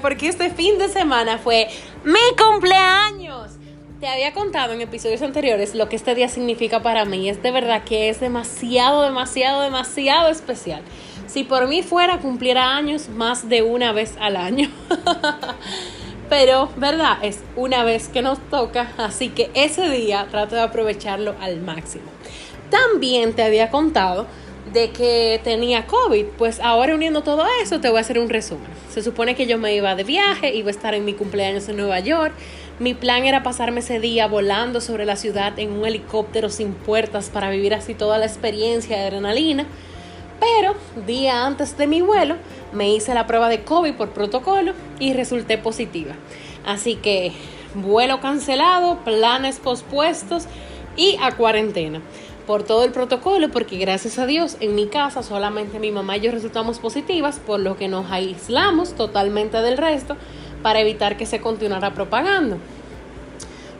porque este fin de semana fue mi cumpleaños. Te había contado en episodios anteriores lo que este día significa para mí es de verdad que es demasiado, demasiado, demasiado especial. Si por mí fuera, cumpliera años más de una vez al año. Pero, ¿verdad? Es una vez que nos toca, así que ese día trato de aprovecharlo al máximo. También te había contado de que tenía COVID, pues ahora uniendo todo eso te voy a hacer un resumen. Se supone que yo me iba de viaje, iba a estar en mi cumpleaños en Nueva York. Mi plan era pasarme ese día volando sobre la ciudad en un helicóptero sin puertas para vivir así toda la experiencia de adrenalina. Pero día antes de mi vuelo me hice la prueba de COVID por protocolo y resulté positiva. Así que vuelo cancelado, planes pospuestos y a cuarentena por todo el protocolo, porque gracias a Dios en mi casa solamente mi mamá y yo resultamos positivas, por lo que nos aislamos totalmente del resto para evitar que se continuara propagando.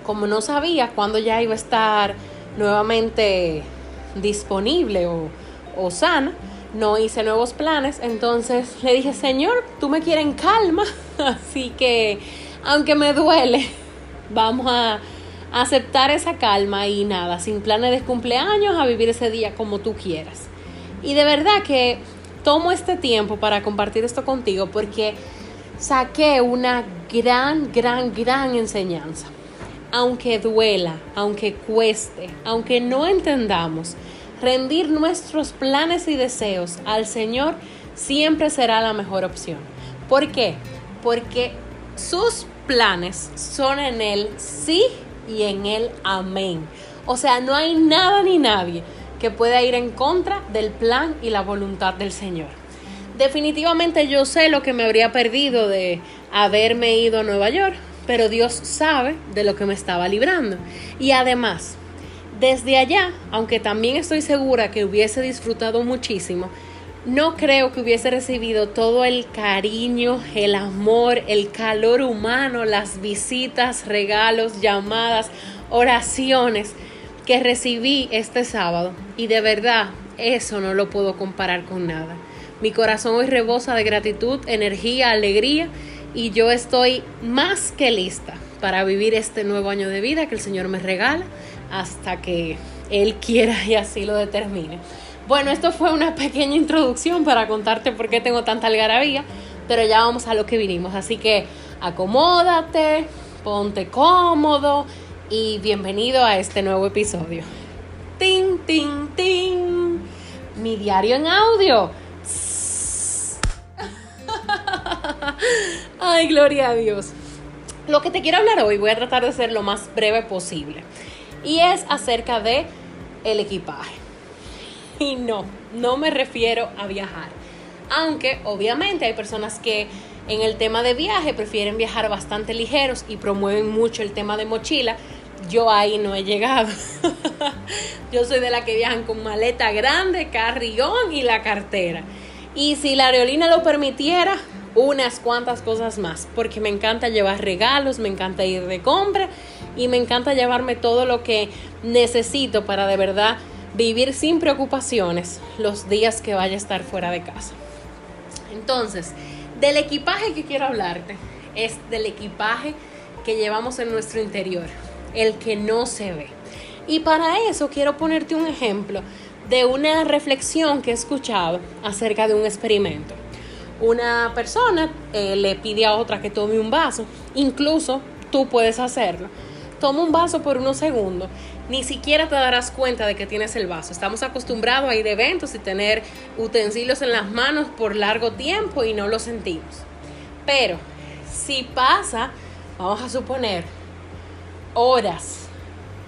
Como no sabía cuándo ya iba a estar nuevamente disponible o, o sana, no hice nuevos planes, entonces le dije, Señor, tú me quieres en calma, así que aunque me duele, vamos a aceptar esa calma y nada, sin planes de cumpleaños, a vivir ese día como tú quieras. Y de verdad que tomo este tiempo para compartir esto contigo porque saqué una gran, gran, gran enseñanza. Aunque duela, aunque cueste, aunque no entendamos, rendir nuestros planes y deseos al Señor siempre será la mejor opción. ¿Por qué? Porque sus planes son en Él sí y en Él amén. O sea, no hay nada ni nadie que pueda ir en contra del plan y la voluntad del Señor. Definitivamente yo sé lo que me habría perdido de haberme ido a Nueva York, pero Dios sabe de lo que me estaba librando. Y además, desde allá, aunque también estoy segura que hubiese disfrutado muchísimo, no creo que hubiese recibido todo el cariño, el amor, el calor humano, las visitas, regalos, llamadas, oraciones que recibí este sábado. Y de verdad, eso no lo puedo comparar con nada. Mi corazón hoy rebosa de gratitud, energía, alegría y yo estoy más que lista para vivir este nuevo año de vida que el Señor me regala hasta que Él quiera y así lo determine. Bueno, esto fue una pequeña introducción para contarte por qué tengo tanta algarabía, pero ya vamos a lo que vinimos. Así que acomódate, ponte cómodo y bienvenido a este nuevo episodio. ¡Tin, tin, tin! Mi diario en audio. Ay, gloria a Dios. Lo que te quiero hablar hoy voy a tratar de ser lo más breve posible. Y es acerca de equipaje. Y no, no me refiero a viajar. Aunque obviamente hay personas que en el tema de viaje prefieren viajar bastante ligeros y promueven mucho el tema de mochila. Yo ahí no he llegado. Yo soy de la que viajan con maleta grande, carrión y la cartera. Y si la aerolínea lo permitiera, unas cuantas cosas más, porque me encanta llevar regalos, me encanta ir de compra y me encanta llevarme todo lo que necesito para de verdad vivir sin preocupaciones los días que vaya a estar fuera de casa. Entonces, del equipaje que quiero hablarte es del equipaje que llevamos en nuestro interior, el que no se ve. Y para eso quiero ponerte un ejemplo de una reflexión que he escuchado acerca de un experimento. Una persona eh, le pide a otra que tome un vaso, incluso tú puedes hacerlo. Toma un vaso por unos segundos ni siquiera te darás cuenta de que tienes el vaso. Estamos acostumbrados a ir a eventos y tener utensilios en las manos por largo tiempo y no lo sentimos. Pero si pasa, vamos a suponer, horas,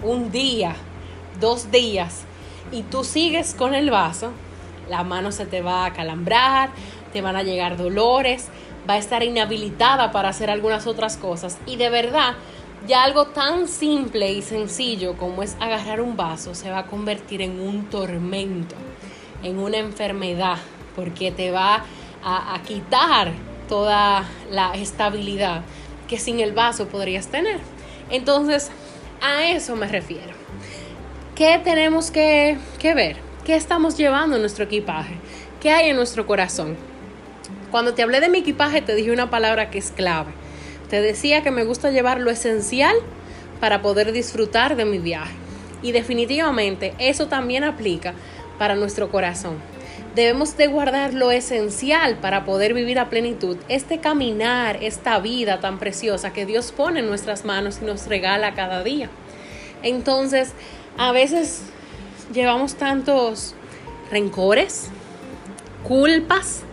un día, dos días, y tú sigues con el vaso, la mano se te va a calambrar, te van a llegar dolores, va a estar inhabilitada para hacer algunas otras cosas. Y de verdad, ya algo tan simple y sencillo como es agarrar un vaso se va a convertir en un tormento, en una enfermedad, porque te va a, quitar toda la estabilidad que sin el vaso podrías tener. Entonces, a eso me refiero. ¿Qué tenemos que, que ver? ¿Qué estamos llevando en nuestro equipaje? ¿Qué hay en nuestro corazón? Cuando te hablé de mi equipaje te dije una palabra que es clave. Te decía que me gusta llevar lo esencial para poder disfrutar de mi viaje. Y definitivamente eso también aplica para nuestro corazón. Debemos de guardar lo esencial para poder vivir a plenitud este caminar, esta vida tan preciosa que Dios pone en nuestras manos y nos regala cada día. Entonces, a veces llevamos tantos rencores, culpas,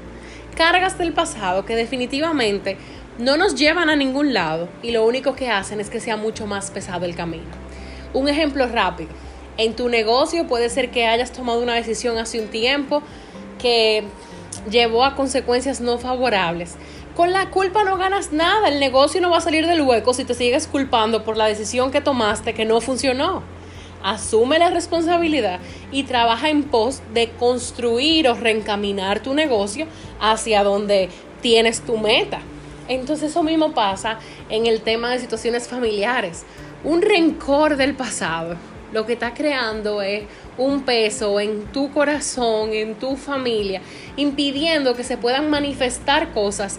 cargas del pasado que definitivamente no nos llevan a ningún lado y lo único que hacen es que sea mucho más pesado el camino. Un ejemplo rápido. En tu negocio puede ser que hayas tomado una decisión hace un tiempo que llevó a consecuencias no favorables. Con la culpa no ganas nada, el negocio no va a salir del hueco si te sigues culpando por la decisión que tomaste que no funcionó asume la responsabilidad y trabaja en pos de construir o reencaminar tu negocio hacia donde tienes tu meta. Entonces eso mismo pasa en el tema de situaciones familiares. Un rencor del pasado lo que está creando es un peso en tu corazón, en tu familia, impidiendo que se puedan manifestar cosas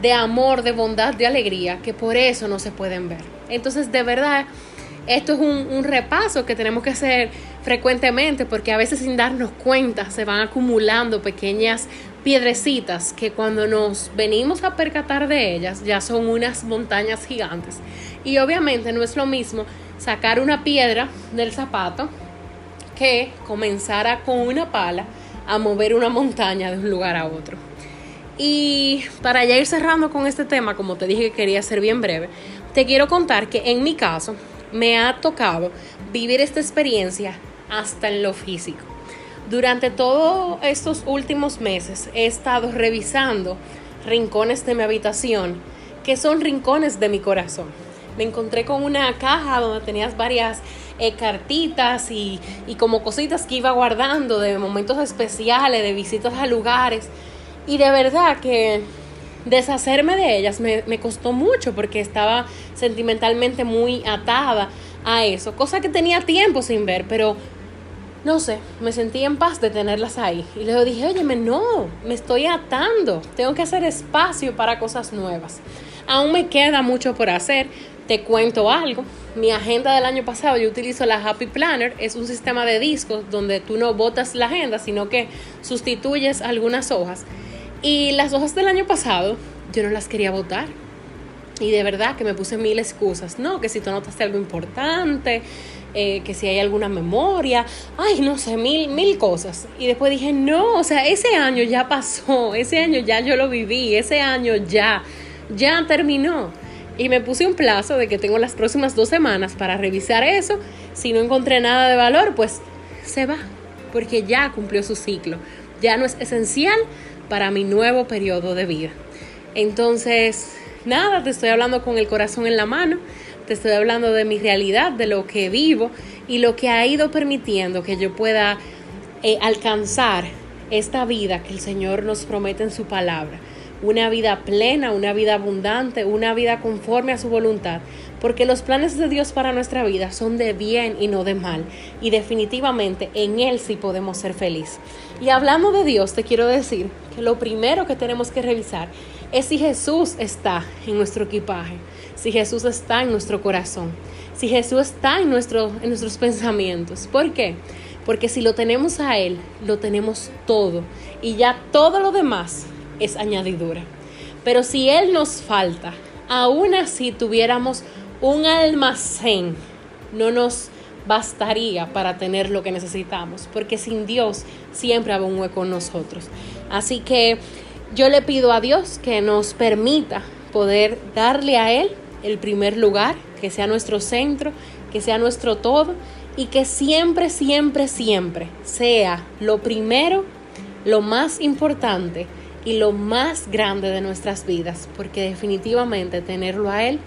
de amor, de bondad, de alegría, que por eso no se pueden ver. Entonces, de verdad, esto es un, repaso que tenemos que hacer frecuentemente porque a veces sin darnos cuenta se van acumulando pequeñas piedrecitas que cuando nos venimos a percatar de ellas ya son unas montañas gigantes. Y obviamente no es lo mismo sacar una piedra del zapato que comenzar con una pala a mover una montaña de un lugar a otro. Y para ya ir cerrando con este tema, como te dije que quería ser bien breve, te quiero contar que en mi caso, me ha tocado vivir esta experiencia hasta en lo físico. Durante todos estos últimos meses he estado revisando rincones de mi habitación que son rincones de mi corazón. Me encontré con una caja donde tenías varias eh, cartitas y, y como cositas que iba guardando de momentos especiales, de visitas a lugares. Y de verdad que deshacerme de ellas me, costó mucho porque estaba sentimentalmente muy atada a eso, cosa que tenía tiempo sin ver, pero no sé, me sentí en paz de tenerlas ahí. Y luego dije, óyeme, no, me estoy atando, tengo que hacer espacio para cosas nuevas. Aún me queda mucho por hacer, te cuento algo. Mi agenda del año pasado, yo utilizo la Happy Planner, es un sistema de discos donde tú no botas la agenda, sino que sustituyes algunas hojas. Y las hojas del año pasado yo no las quería votar. Y de verdad que me puse mil excusas. No, que si tú notaste algo importante, eh, que si hay alguna memoria, ay, no sé, mil, mil cosas. Y después dije, no, o sea, ese año ya pasó, ese año ya yo lo viví, ese año ya, ya terminó. Y me puse un plazo de que tengo las próximas dos semanas para revisar eso. Si no encontré nada de valor, pues se va, porque ya cumplió su ciclo. Ya no es esencial para mi nuevo periodo de vida. Entonces, nada, te estoy hablando con el corazón en la mano, te estoy hablando de mi realidad, de lo que vivo y lo que ha ido permitiendo que yo pueda eh, alcanzar esta vida que el Señor nos promete en su palabra. Una vida plena, una vida abundante, una vida conforme a su voluntad, porque los planes de Dios para nuestra vida son de bien y no de mal, y definitivamente en Él sí podemos ser felices. Y hablando de Dios, te quiero decir que lo primero que tenemos que revisar es si Jesús está en nuestro equipaje, si Jesús está en nuestro corazón, si Jesús está en, en nuestros pensamientos. ¿Por qué? Porque si lo tenemos a Él, lo tenemos todo y ya todo lo demás es añadidura. Pero si Él nos falta, aún así tuviéramos un almacén, no nos bastaría para tener lo que necesitamos, porque sin Dios siempre habrá un hueco en nosotros. Así que yo le pido a Dios que nos permita poder darle a Él el primer lugar, que sea nuestro centro, que sea nuestro todo y que siempre, siempre, siempre sea lo primero, lo más importante y lo más grande de nuestras vidas, porque definitivamente tenerlo a Él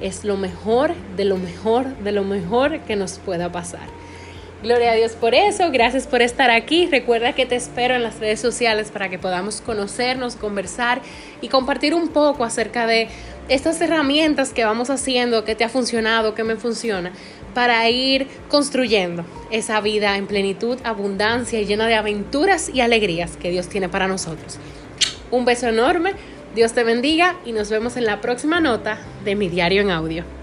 es lo mejor, de lo mejor, de lo mejor que nos pueda pasar. Gloria a Dios por eso, gracias por estar aquí. Recuerda que te espero en las redes sociales para que podamos conocernos, conversar y compartir un poco acerca de estas herramientas que vamos haciendo, que te ha funcionado, que me funciona, para ir construyendo esa vida en plenitud, abundancia y llena de aventuras y alegrías que Dios tiene para nosotros. Un beso enorme, Dios te bendiga y nos vemos en la próxima nota de mi diario en audio.